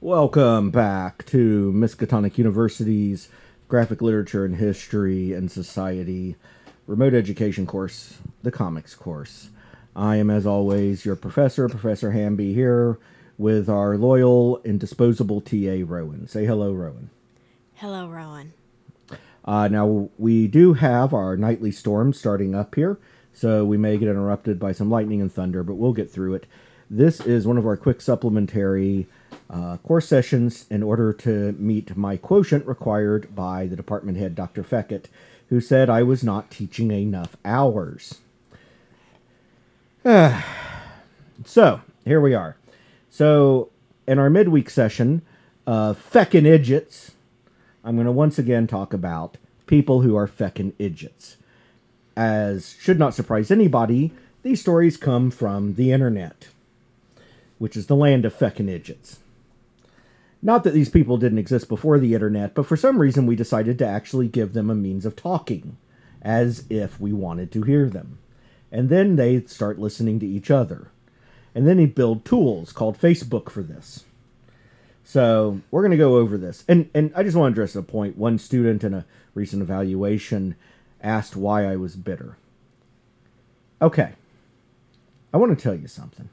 Welcome back to Miskatonic University's Graphic Literature and History and Society Remote Education course, the Comics course. I am, as always, your professor, Professor Hamby, here with our loyal and disposable TA, Rowan. Say hello, Rowan. Hello, Rowan. Uh, now, we do have our nightly storm starting up here, so we may get interrupted by some lightning and thunder, but we'll get through it. This is one of our quick supplementary uh, course sessions in order to meet my quotient required by the department head, Dr. Feckett, who said I was not teaching enough hours. so, here we are. So, in our midweek session, uh, feckin' idiots, I'm going to once again talk about people who are feckin' idiots. As should not surprise anybody, these stories come from the internet which is the land of feckin' idiots. Not that these people didn't exist before the internet, but for some reason we decided to actually give them a means of talking, as if we wanted to hear them. And then they start listening to each other. And then he build tools called Facebook for this. So we're going to go over this. And, and I just want to address a point. One student in a recent evaluation asked why I was bitter. Okay. I want to tell you something.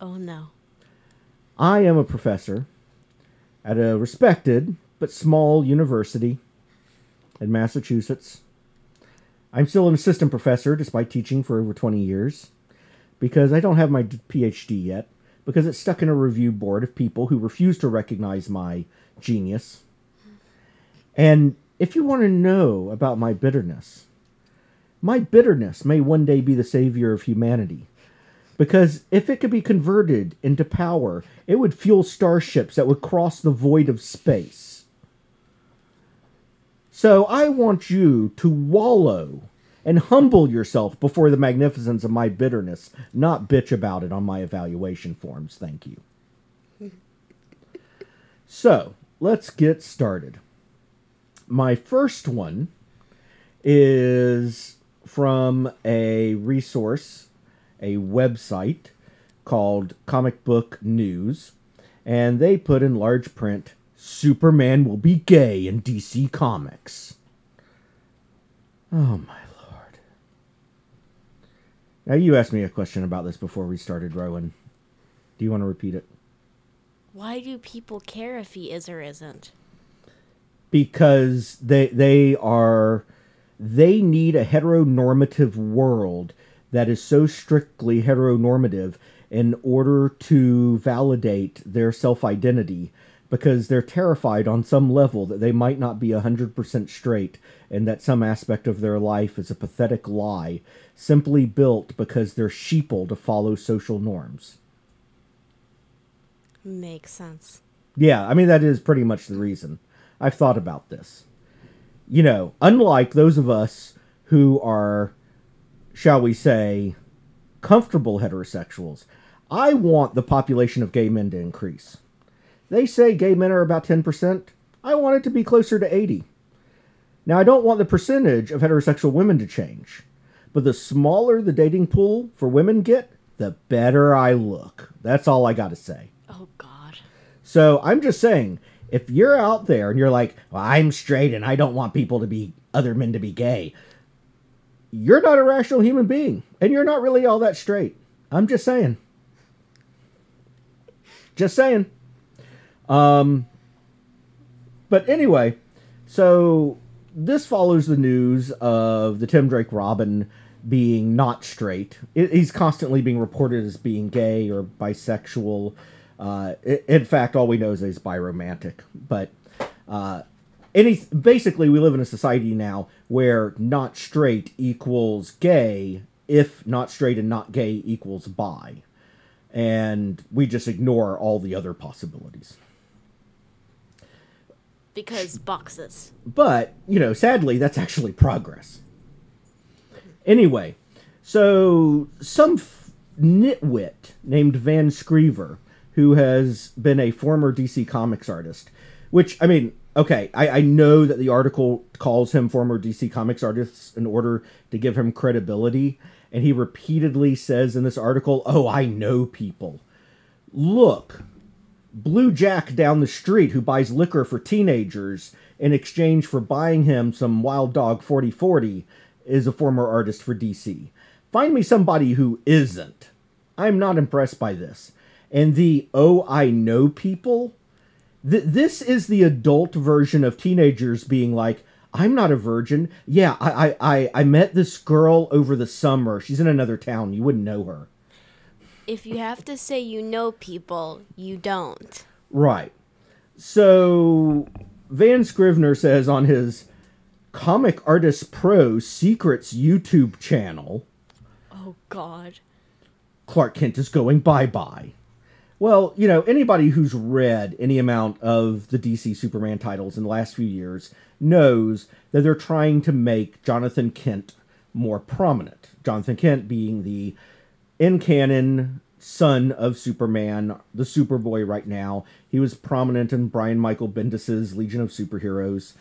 Oh no. I am a professor at a respected but small university in Massachusetts. I'm still an assistant professor despite teaching for over 20 years because I don't have my PhD yet because it's stuck in a review board of people who refuse to recognize my genius. And if you want to know about my bitterness, my bitterness may one day be the savior of humanity. Because if it could be converted into power, it would fuel starships that would cross the void of space. So I want you to wallow and humble yourself before the magnificence of my bitterness, not bitch about it on my evaluation forms. Thank you. so let's get started. My first one is from a resource a website called Comic Book News, and they put in large print Superman will be gay in DC Comics. Oh my lord. Now, you asked me a question about this before we started, Rowan. Do you want to repeat it? Why do people care if he is or isn't? Because they they are they need a heteronormative world that is so strictly heteronormative in order to validate their self identity because they're terrified on some level that they might not be 100% straight and that some aspect of their life is a pathetic lie simply built because they're sheeple to follow social norms. Makes sense. Yeah, I mean, that is pretty much the reason. I've thought about this. You know, unlike those of us who are shall we say, comfortable heterosexuals. I want the population of gay men to increase. They say gay men are about 10%. I want it to be closer to 80. Now, I don't want the percentage of heterosexual women to change, but the smaller the dating pool for women get, the better I look. That's all I got to say. Oh, God. So I'm just saying, if you're out there and you're like, well, I'm straight and I don't want people to be, other men to be gay, you're not a rational human being, and you're not really all that straight. I'm just saying. Just saying. Um, but anyway, so this follows the news of the Tim Drake Robin being not straight. He's constantly being reported as being gay or bisexual. Uh, in fact, all we know is he's biromantic. But uh, any basically we live in a society now where not straight equals gay if not straight and not gay equals bi. And we just ignore all the other possibilities. Because boxes. But you know sadly that's actually progress. Anyway so some f- nitwit named van screever who has been a former dc comics artist which i mean okay, I, I know that the article calls him former DC Comics artists in order to give him credibility, and he repeatedly says in this article, "Oh, I know people." Look, Blue Jack down the street who buys liquor for teenagers in exchange for buying him some Wild Dog 4040 is a former artist for DC. Find me somebody who isn't. I'm not impressed by this. And the oh, I know people, th- this is the adult version of teenagers being like, I'm not a virgin. Yeah, I, I, I, I met this girl over the summer. She's in another town. You wouldn't know her. If you have to say you know people, you don't. Right. So Van Scrivener says on his Comic Artist Pro Secrets YouTube channel, Oh God. Clark Kent is going bye bye. Well, you know, anybody who's read any amount of the DC Superman titles in the last few years knows that they're trying to make Jonathan Kent more prominent. Jonathan Kent being the in canon son of Superman, the Superboy right now. He was prominent in Brian Michael Bendis's Legion of Superheroes,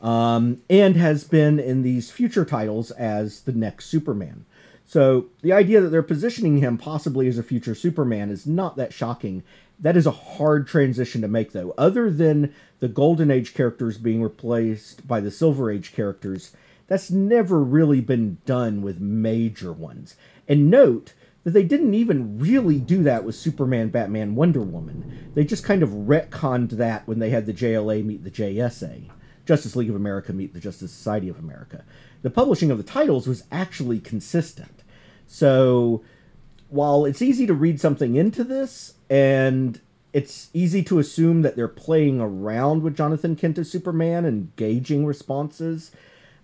um, and has been in these future titles as the next Superman. So the idea that they're positioning him possibly as a future Superman is not that shocking. That is a hard transition to make, though. Other than the Golden Age characters being replaced by the Silver Age characters, that's never really been done with major ones. And note that they didn't even really do that with Superman, Batman, Wonder Woman. They just kind of retconned that when they had the JLA meet the JSA. Justice League of America meet the Justice Society of America. The publishing of the titles was actually consistent. So while it's easy to read something into this, and it's easy to assume that they're playing around with Jonathan Kent as Superman and gauging responses,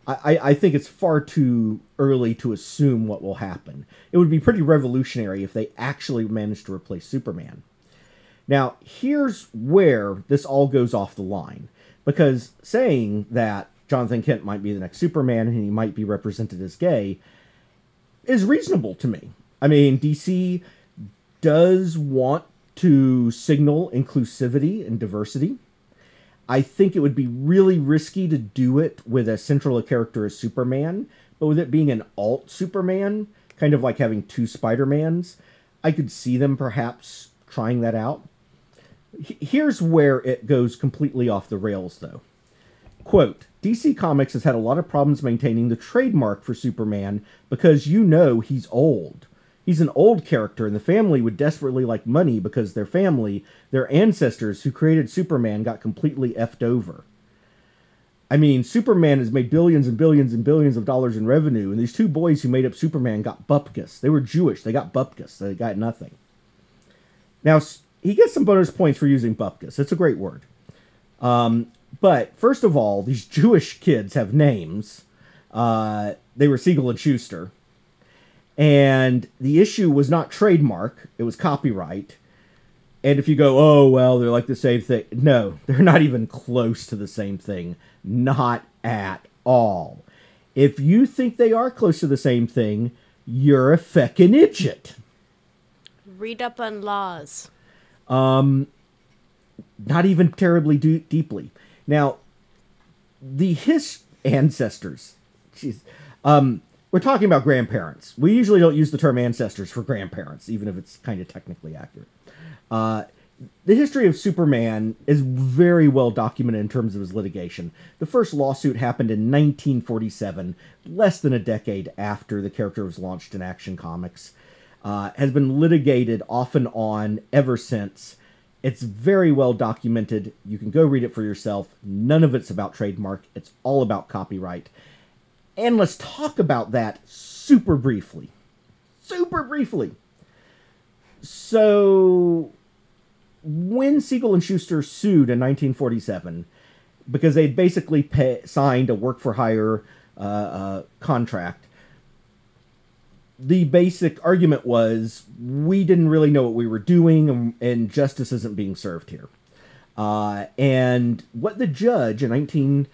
I, I think it's far too early to assume what will happen. It would be pretty revolutionary if they actually managed to replace Superman. Now, here's where this all goes off the line. Because saying that Jonathan Kent might be the next Superman and he might be represented as gay is reasonable to me. I mean, DC does want to signal inclusivity and diversity. I think it would be really risky to do it with as central a character as Superman, but with it being an alt Superman, kind of like having two Spider-Mans, I could see them perhaps trying that out. Here's where it goes completely off the rails, though. Quote DC Comics has had a lot of problems maintaining the trademark for Superman because you know he's old. He's an old character, and the family would desperately like money because their family, their ancestors who created Superman, got completely effed over. I mean, Superman has made billions and billions and billions of dollars in revenue, and these two boys who made up Superman got bupkis. They were Jewish. They got bupkis. They got nothing. Now, he gets some bonus points for using bupkis. It's a great word. Um, but first of all, these Jewish kids have names. Uh, they were Siegel and Shuster, And the issue was not trademark, it was copyright. And if you go, oh, well, they're like the same thing. No, they're not even close to the same thing. Not at all. If you think they are close to the same thing, you're a feckin' idiot. Read up on laws. Um, not even terribly do- deeply. Now, the his ancestors, jeez, um, we're talking about grandparents. We usually don't use the term ancestors for grandparents, even if it's kind of technically accurate. Uh, the history of Superman is very well documented in terms of his litigation. The first lawsuit happened in 1947, less than a decade after the character was launched in Action Comics. Uh, has been litigated off and on ever since. It's very well documented. You can go read it for yourself. None of it's about trademark, it's all about copyright. And let's talk about that super briefly. Super briefly. So, when Siegel and Shuster sued in 1947, because they'd basically pay, signed a work for hire uh, uh, contract, the basic argument was we didn't really know what we were doing and, and justice isn't being served here. Uh, and what the judge in 19,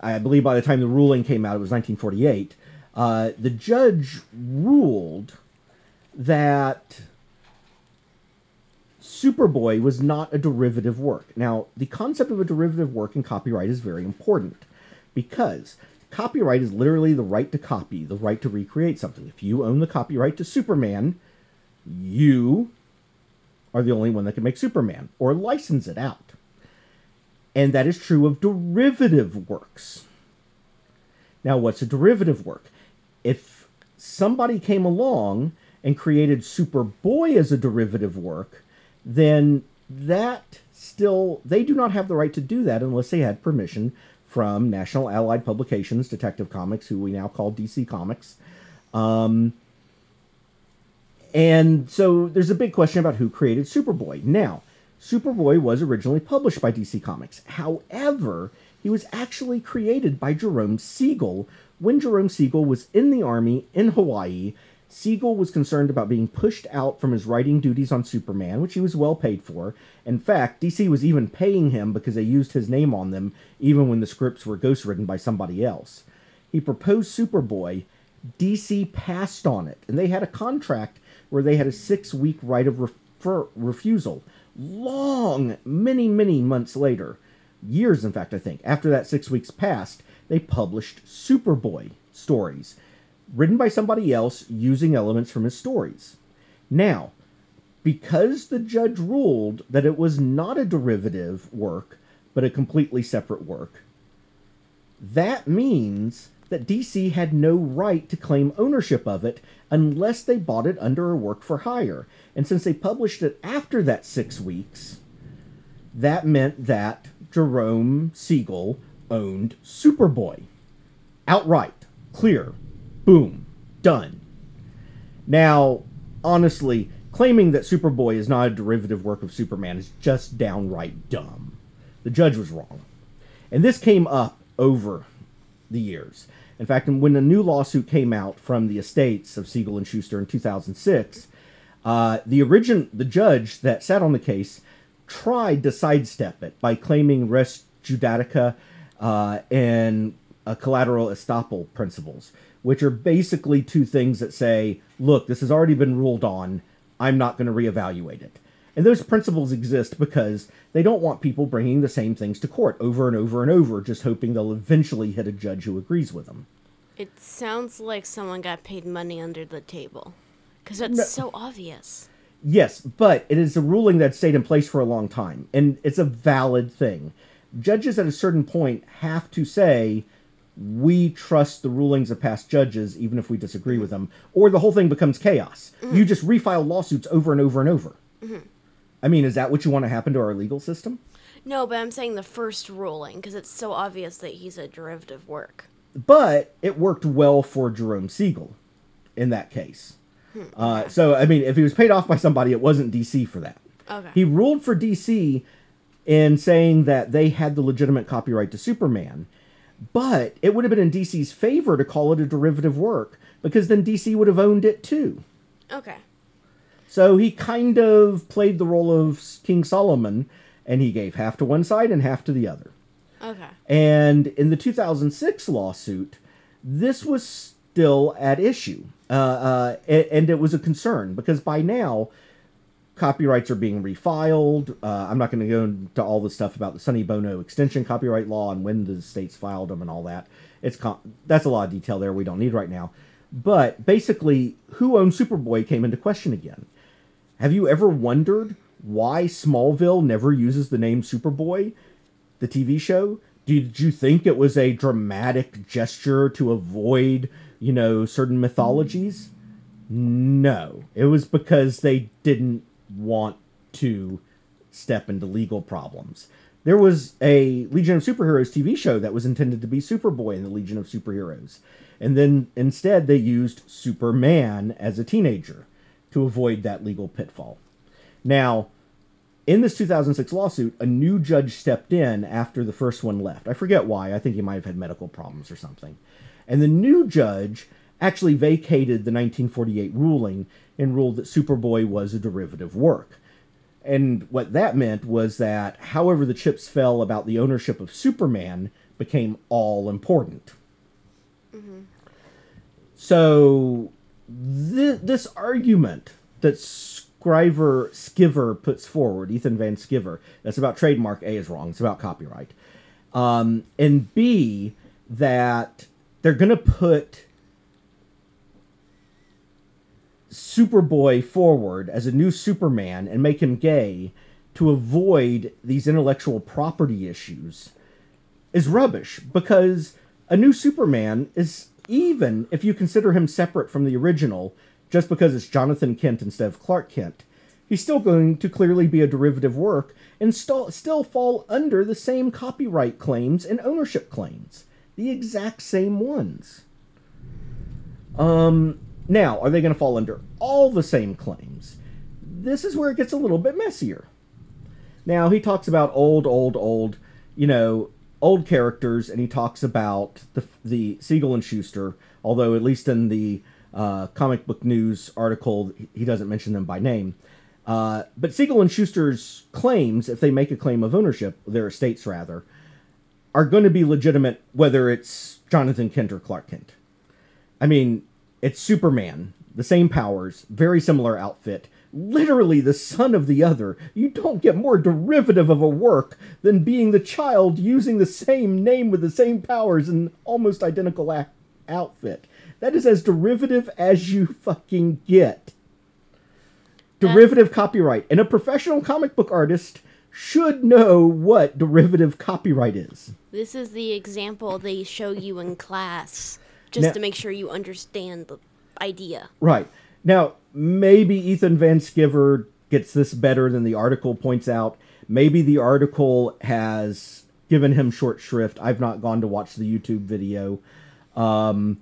I believe by the time the ruling came out, it was 1948, uh, the judge ruled that Superboy was not a derivative work. Now, the concept of a derivative work in copyright is very important because copyright is literally the right to copy, the right to recreate something. If you own the copyright to Superman, you are the only one that can make Superman or license it out. And that is true of derivative works. Now, what's a derivative work? If somebody came along and created Superboy as a derivative work, then that still, they do not have the right to do that unless they had permission from National Allied Publications, Detective Comics, who we now call DC Comics. Um, and so there's a big question about who created Superboy. Now, Superboy was originally published by DC Comics. However, he was actually created by Jerome Siegel when Jerome Siegel was in the Army in Hawaii. Siegel was concerned about being pushed out from his writing duties on Superman, which he was well paid for. In fact, DC was even paying him because they used his name on them, even when the scripts were ghostwritten by somebody else. He proposed Superboy. DC passed on it, and they had a contract where they had a six week right of refer- refusal. Long, many, many months later, years in fact, I think, after that six weeks passed, they published Superboy stories, written by somebody else using elements from his stories. Now, because the judge ruled that it was not a derivative work, but a completely separate work, that means that DC had no right to claim ownership of it unless they bought it under a work for hire. And since they published it after that six weeks, that meant that Jerome Siegel owned Superboy. Outright. Clear. Boom. Done. Now, honestly, claiming that Superboy is not a derivative work of Superman is just downright dumb. The judge was wrong. And this came up over the years. In fact, when a new lawsuit came out from the estates of Siegel and Shuster in 2006, uh, the origin, the judge that sat on the case tried to sidestep it by claiming res judicata uh, and uh, collateral estoppel principles, which are basically two things that say, look, this has already been ruled on. I'm not going to reevaluate it. And those principles exist because they don't want people bringing the same things to court over and over and over, just hoping they'll eventually hit a judge who agrees with them. It sounds like someone got paid money under the table. Because it's No. so obvious. Yes, but it is a ruling that stayed in place for a long time, and it's a valid thing. Judges at a certain point have to say, we trust the rulings of past judges, even if we disagree with them, or the whole thing becomes chaos. You just refile lawsuits over and over and over. I mean, is that what you want to happen to our legal system? No, but I'm saying the first ruling, because it's so obvious that he's a derivative work. But it worked well for Jerome Siegel in that case. Uh, so, I mean, if he was paid off by somebody, it wasn't DC for that. Okay. He ruled for DC in saying that they had the legitimate copyright to Superman, but it would have been in DC's favor to call it a derivative work because then DC would have owned it too. okay. So he kind of played the role of King Solomon and he gave half to one side and half to the other. Okay. And in the 2006 lawsuit, this was still at issue. Uh, uh, and it was a concern because by now, copyrights are being refiled. Uh, I'm not going to go into all the stuff about the Sonny Bono extension copyright law and when the states filed them and all that. It's com- that's a lot of detail there we don't need right now. But basically, who owns Superboy came into question again. Have you ever wondered why Smallville never uses the name Superboy, the TV show? Did you think it was a dramatic gesture to avoid, you know, certain mythologies? No. It was because they didn't want to step into legal problems. There was a Legion of Superheroes TV show that was intended to be Superboy in the Legion of Superheroes. And then instead they used Superman as a teenager to avoid that legal pitfall. Now, in this 2006 lawsuit, a new judge stepped in after the first one left. I forget why. I think he might have had medical problems or something. And the new judge actually vacated the 1948 ruling and ruled that Superboy was a derivative work. And what that meant was that however the chips fell about the ownership of Superman became all important. So thi- this argument that Scriver Skiver puts forward, Ethan Van Sciver, that's about trademark. A is wrong. It's about copyright. Um, and B that they're going to put Superboy forward as a new Superman and make him gay to avoid these intellectual property issues is rubbish because a new Superman is even if you consider him separate from the original just because it's Jonathan Kent instead of Clark Kent. He's still going to clearly be a derivative work and st- still fall under the same copyright claims and ownership claims. The exact same ones. Um, now, are they going to fall under all the same claims? This is where it gets a little bit messier. Now, he talks about old, old, old, you know, old characters, and he talks about the, the Siegel and Shuster, although at least in the uh, comic book news article, he doesn't mention them by name. Uh, but Siegel and Shuster's claims, if they make a claim of ownership, their estates rather, are going to be legitimate whether it's Jonathan Kent or Clark Kent. I mean, it's Superman, the same powers, very similar outfit, literally the son of the other. You don't get more derivative of a work than being the child using the same name with the same powers and almost identical a- outfit. That is as derivative as you fucking get. Derivative copyright. And a professional comic book artist should know what derivative copyright is. This is the example they show you in class just Now- to make sure you understand the idea. Right. Now, maybe Ethan Van Sciver gets this better than the article points out. Maybe the article has given him short shrift. I've not gone to watch the YouTube video. Um,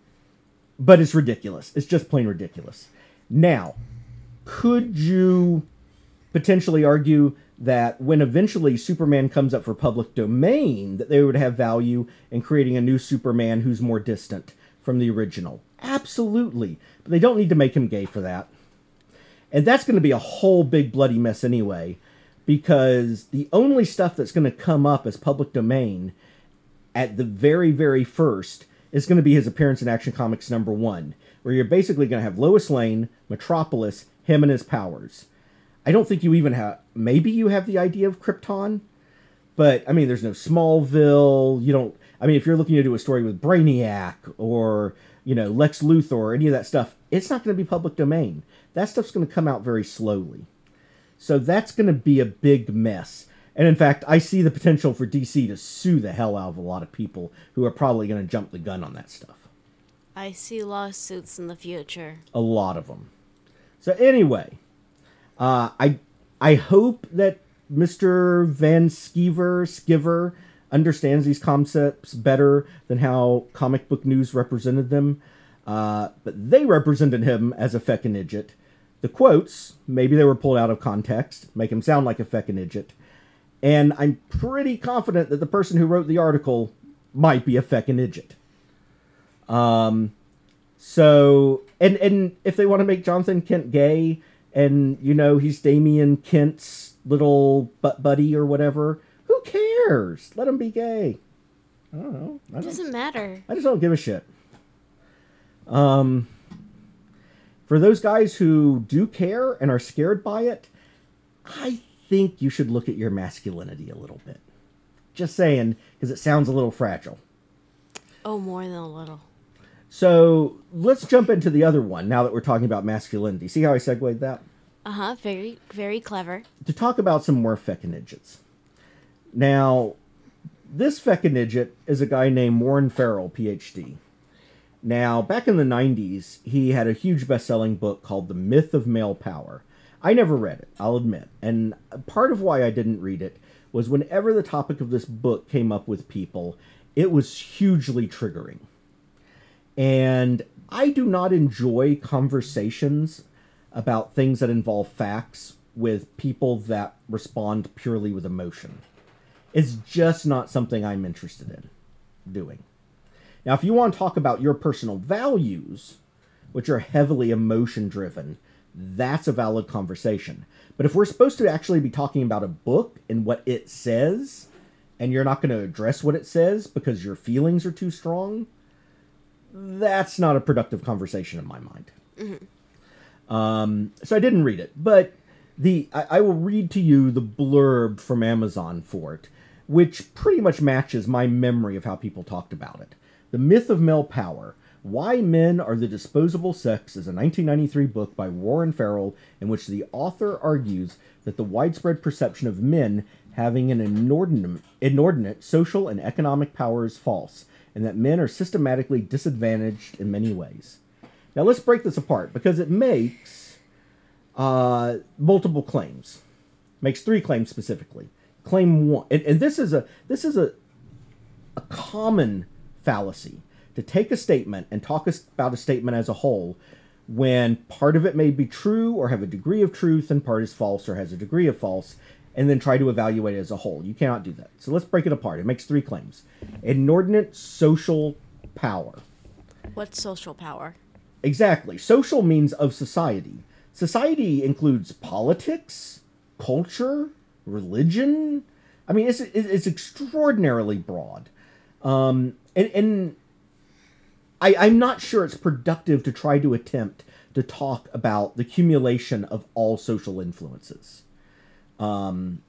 but it's ridiculous. It's just plain ridiculous. Now, could you potentially argue that when eventually Superman comes up for public domain, that they would have value in creating a new Superman who's more distant from the original? Absolutely. But they don't need to make him gay for that. And that's going to be a whole big bloody mess anyway, because the only stuff that's going to come up as public domain at the very, very first is going to be his appearance in Action Comics number one, where you're basically going to have Lois Lane, Metropolis, him and his powers. I don't think you even have. Maybe you have the idea of Krypton, but I mean, there's no Smallville. You don't. I mean, if you're looking to do a story with Brainiac or you know Lex Luthor or any of that stuff, it's not going to be public domain. That stuff's going to come out very slowly. So that's going to be a big mess. And in fact, I see the potential for DC to sue the hell out of a lot of people who are probably going to jump the gun on that stuff. I see lawsuits in the future. A lot of them. So anyway, uh, I I hope that Mr. Van Skeever Sciver understands these concepts better than how comic book news represented them. Uh, but they represented him as a feckin' idiot. The quotes, maybe they were pulled out of context, make him sound like a feckin' idiot. And I'm pretty confident that the person who wrote the article might be a feckin' idiot. Um, so, and and if they want to make Jonathan Kent gay, and you know he's Damian Kent's little butt buddy or whatever, cares? Let them be gay. I don't know. I, It don't, doesn't matter. I just don't give a shit. Um, for those guys who do care and are scared by it, I think you should look at your masculinity a little bit. Just saying, because it sounds a little fragile. Oh, more than a little. So let's jump into the other one now that we're talking about masculinity. See how I segued that? Uh huh. Very, very clever. To talk about some more feckin' idiots. Now, this feckin' idiot is a guy named Warren Farrell, PhD. Now, back in the 90s, he had a huge best selling book called The Myth of Male Power. I never read it, I'll admit. And part of why I didn't read it was whenever the topic of this book came up with people, it was hugely triggering. And I do not enjoy conversations about things that involve facts with people that respond purely with emotion. It's just not something I'm interested in doing. Now, if you want to talk about your personal values, which are heavily emotion driven, that's a valid conversation. But if we're supposed to actually be talking about a book and what it says, and you're not going to address what it says because your feelings are too strong, that's not a productive conversation in my mind. Um, so I didn't read it, but the I, I will read to you the blurb from Amazon for it, which pretty much matches my memory of how people talked about it. The myth of male power. Why Men Are the Disposable Sex is a 1993 book by Warren Farrell in which the author argues that the widespread perception of men having an inordinate, inordinate social and economic power is false, and that men are systematically disadvantaged in many ways. Now let's break this apart because it makes uh, multiple claims. Makes three claims specifically. Claim one, and, and this is a this is a a common fallacy to take a statement and talk about a statement as a whole when part of it may be true or have a degree of truth and part is false or has a degree of false and then try to evaluate it as a whole. You cannot do that. So let's break it apart. It makes three claims. Inordinate social power. What's social power? Exactly. Social means of society. Society includes politics, culture, religion. I mean, it's, it's extraordinarily broad. Um, and, and I, I'm not sure it's productive to try to attempt to talk about the accumulation of all social influences. Um,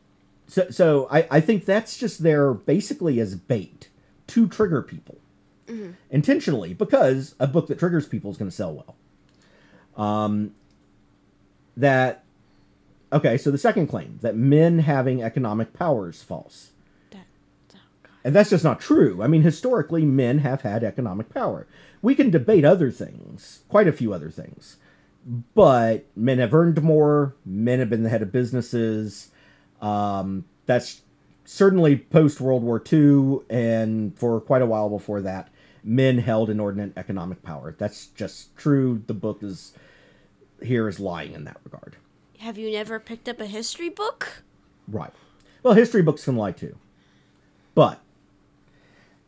so, so I, I think that's just there basically as bait to trigger people mm-hmm. intentionally because a book that triggers people is going to sell well. Um, that okay. So the second claim that men having economic power is false. And that's just not true. I mean, historically, men have had economic power. We can debate other things, quite a few other things, but men have earned more. Men have been the head of businesses. Um, that's certainly post World War II, and for quite a while before that, men held inordinate economic power. That's just true. The book is here is lying in that regard. Have you never picked up a history book? Right. Well, history books can lie too. But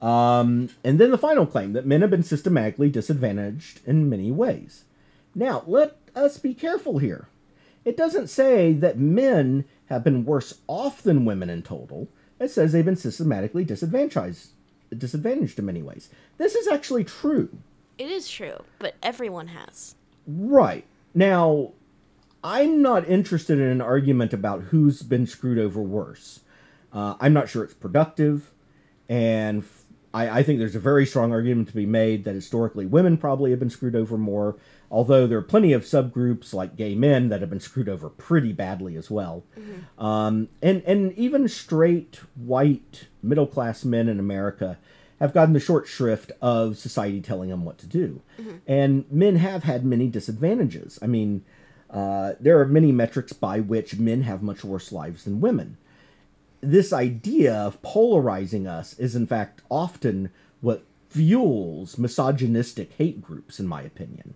um, and then the final claim that men have been systematically disadvantaged in many ways. Now, let us be careful here. It doesn't say that men have been worse off than women in total. It says they've been systematically disadvantaged, disadvantaged in many ways. This is actually true. It is true, but everyone has. Right. Now, I'm not interested in an argument about who's been screwed over worse. Uh, I'm not sure it's productive, and I, I think there's a very strong argument to be made that historically women probably have been screwed over more, although there are plenty of subgroups like gay men that have been screwed over pretty badly as well. Mm-hmm. Um, and, and even straight, white, middle class men in America have gotten the short shrift of society telling them what to do. Mm-hmm. And men have had many disadvantages. I mean, uh, there are many metrics by which men have much worse lives than women. This idea of polarizing us is in fact often what fuels misogynistic hate groups in my opinion.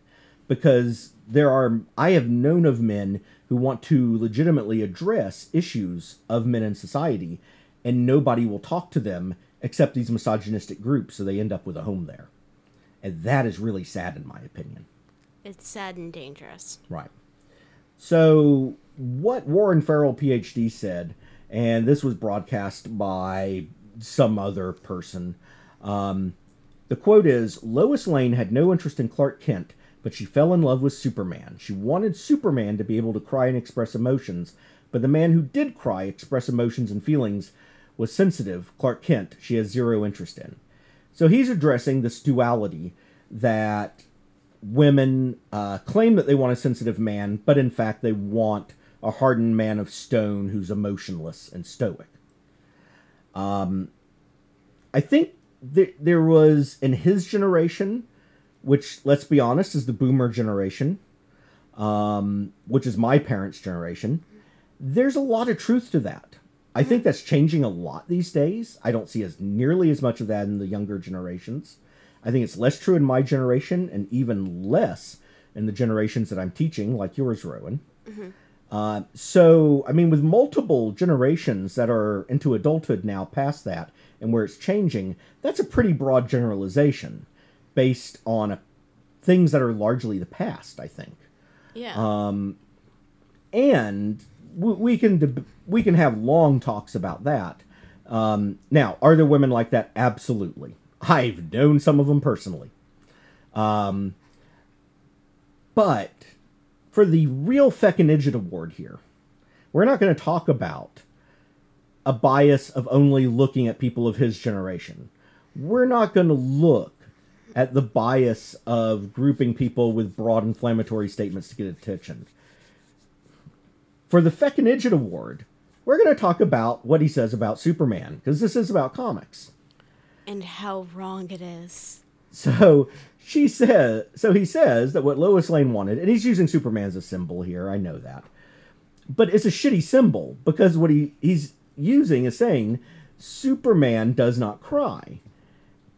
Because there are i have known of men who want to legitimately address issues of men in society and nobody will talk to them except these misogynistic groups so they end up with a home there. And that is really sad in my opinion. It's sad and dangerous. Right so what warren farrell phd said and this was broadcast by some other person. Um, the quote is Lois Lane had no interest in Clark Kent, but she fell in love with Superman. She wanted Superman to be able to cry and express emotions, but the man who did cry, express emotions, and feelings was sensitive. Clark Kent, she has zero interest in. So he's addressing this duality that women uh, claim that they want a sensitive man, but in fact they want a hardened man of stone who's emotionless and stoic. Um, I think th- there was in his generation, which let's be honest is the boomer generation, um, which is my parents' generation. There's a lot of truth to that. I think that's changing a lot these days. I don't see as nearly as much of that in the younger generations. I think it's less true in my generation and even less in the generations that I'm teaching, like yours, Rowan. Mm-hmm. Uh, so, I mean, with multiple generations that are into adulthood now past that and where it's changing, that's a pretty broad generalization based on a, things that are largely the past, I think. Yeah. Um, and we, we can deb- we can have long talks about that. Um, now, are there women like that? Absolutely. I've known some of them personally. Um, but for the real feckin' Idiot Award here, we're not going to talk about a bias of only looking at people of his generation. We're not going to look at the bias of grouping people with broad inflammatory statements to get attention. For the Feckin' Idjit Award, we're going to talk about what he says about Superman, because this is about comics. And how wrong it is. So she says, so he says that what Lois Lane wanted, and he's using Superman as a symbol here, I know that. But it's a shitty symbol because what he, he's using is saying Superman does not cry.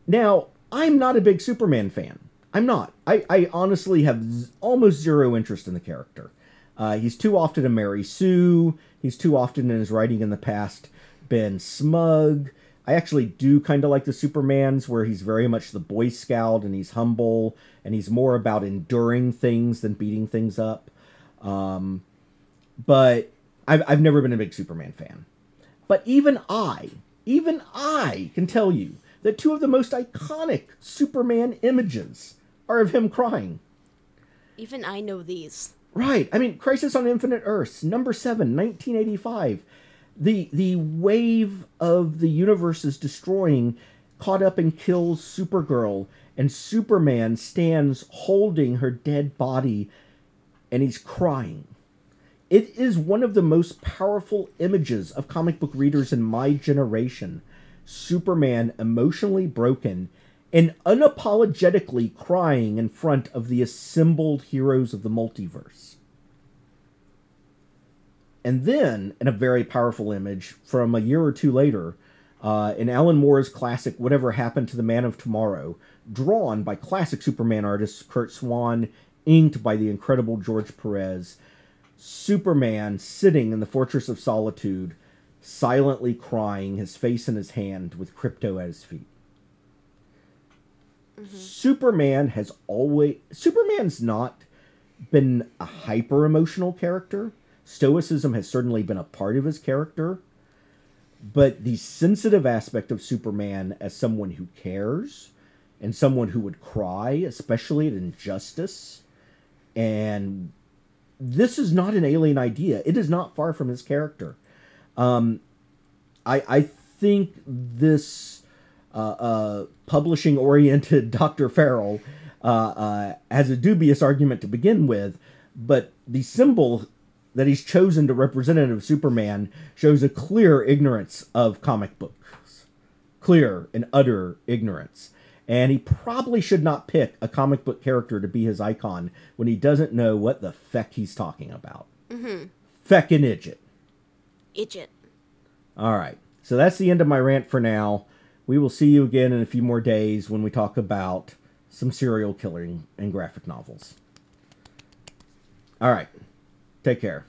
Now, I'm not a big Superman fan. I'm not. I, I honestly have z- almost zero interest in the character. Uh, he's too often a Mary Sue. He's too often in his writing in the past been smug. I actually do kind of like the Supermans where he's very much the Boy Scout and he's humble and he's more about enduring things than beating things up. Um, but I've, I've never been a big Superman fan. But even I, even I can tell you that two of the most iconic Superman images are of him crying. Even I know these. Right. I mean, Crisis on Infinite Earths, number seven, 1985. The the wave of the universe is destroying, caught up and kills Supergirl, and Superman stands holding her dead body, and he's crying. It is one of the most powerful images of comic book readers in my generation. Superman emotionally broken and unapologetically crying in front of the assembled heroes of the multiverse. And then, in a very powerful image from a year or two later, uh, in Alan Moore's classic Whatever Happened to the Man of Tomorrow, drawn by classic Superman artist Curt Swan, inked by the incredible George Perez, Superman sitting in the Fortress of Solitude, silently crying, his face in his hand, with Krypto at his feet. Superman has always. Superman's not been a hyper emotional character. Stoicism has certainly been a part of his character. But the sensitive aspect of Superman as someone who cares and someone who would cry, especially at injustice, and this is not an alien idea. It is not far from his character. Um, I I think this uh, uh, publishing oriented Dr. Farrell uh, uh, has a dubious argument to begin with, but the symbol that he's chosen to represent of Superman shows a clear ignorance of comic books. Clear and utter ignorance. And he probably should not pick a comic book character to be his icon when he doesn't know what the feck he's talking about. Mm-hmm. Feckin' Idjit. Idjit. All right. So that's the end of my rant for now. We will see you again in a few more days when we talk about some serial killing and graphic novels. All right. Take care.